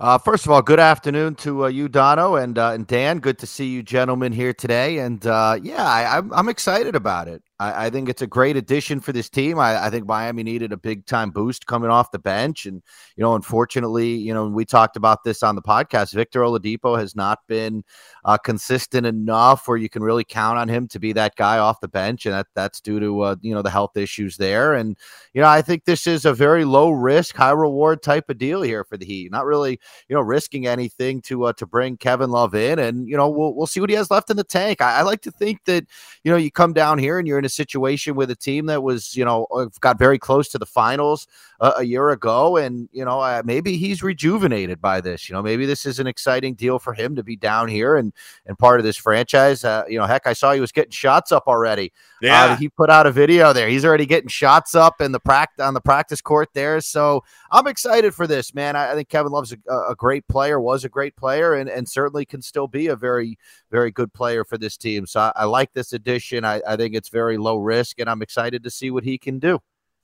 Uh, first of all, good afternoon to uh, you, Dono, and uh, and Dan. Good to see you, gentlemen, here today. And uh, yeah, I, I'm I'm excited about it. I, I, think it's a great addition for this team. I, I, think Miami needed a big time boost coming off the bench, and you know, unfortunately, you know, we talked about this on the podcast. Victor Oladipo has not been uh, consistent enough where you can really count on him to be that guy off the bench, and that that's due to uh, you know the health issues there. And you know, I think this is a very low risk, high reward type of deal here for the Heat. Not really, you know, risking anything to uh, to bring Kevin Love in, and you know, we'll we'll see what he has left in the tank. I, I like to think that you know you come down here and you're in a situation with a team that was, you know, uh, got very close to the finals uh, a year ago, and you know, uh, maybe he's rejuvenated by this. You know, maybe this is an exciting deal for him to be down here and and part of this franchise. Uh, you know, heck, I saw he was getting shots up already. Uh, yeah, he put out a video there. He's already getting shots up in the practice on the practice court there. So I'm excited for this, man. I, I think Kevin Love's a, a great player, was a great player, and and certainly can still be a very very good player for this team. So I, I like this addition. I, I think it's very low risk, and I'm excited to see what he can do.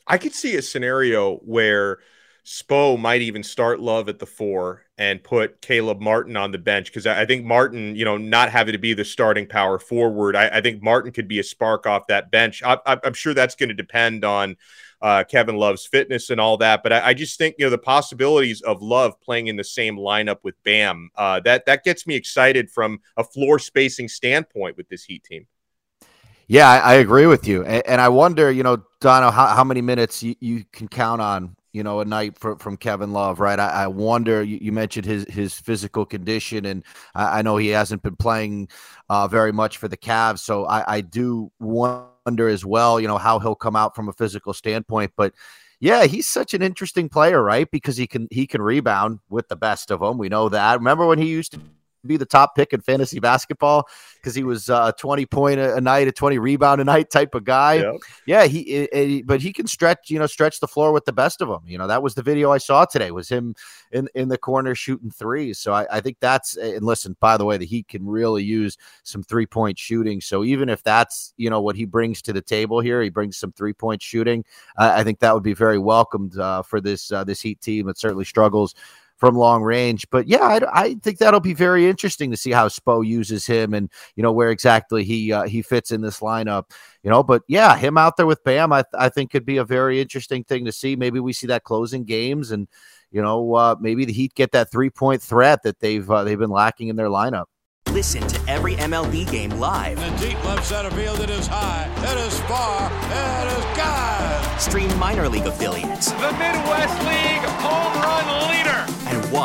I could see a scenario where Spo might even start Love at the four and put Caleb Martin on the bench because I think Martin, you know, not having to be the starting power forward, I, I think Martin could be a spark off that bench. I, am sure that's going to depend on uh, Kevin Love's fitness and all that, but I, I, just think you know the possibilities of Love playing in the same lineup with Bam uh, that that gets me excited from a floor spacing standpoint with this Heat team. Yeah, I, I agree with you, and, and, I wonder, you know, Dono, how, how many minutes you, you can count on, you know, a night for, from Kevin Love, right? I, I wonder. You, you, mentioned his his physical condition, and I, I know he hasn't been playing uh, very much for the Cavs, so I, I do wonder as well, you know, how he'll come out from a physical standpoint, but yeah, he's such an interesting player, right? Because he can he can rebound with the best of them. We know that. Remember when he used to be the top pick in fantasy basketball because he was uh, a 20 point a, night, a 20 rebound a night type of guy. Yep. Yeah, he, it, it, but he can stretch, you know, stretch the floor with the best of them. You know, that was the video I saw today was him in, in the corner shooting threes. So I, I think that's, and listen, by the way, the Heat can really use some three point shooting. So even if that's, you know, what he brings to the table here, he brings some three point shooting. Uh, I think that would be very welcomed uh, for this, uh, this Heat team that certainly struggles from long range. But yeah, I, I, think that'll be very interesting to see how Spo uses him and you know where exactly he uh, he fits in this lineup. You know, but yeah, him out there with Bam, I, I think could be a very interesting thing to see. Maybe we see that closing games, and you know, uh, maybe the Heat get that three point threat that they've uh, they've been lacking in their lineup. Listen to every MLB game live. In the deep left center field, it is high, it is far, it is gone. Stream minor league affiliates. The Midwest League home run leader.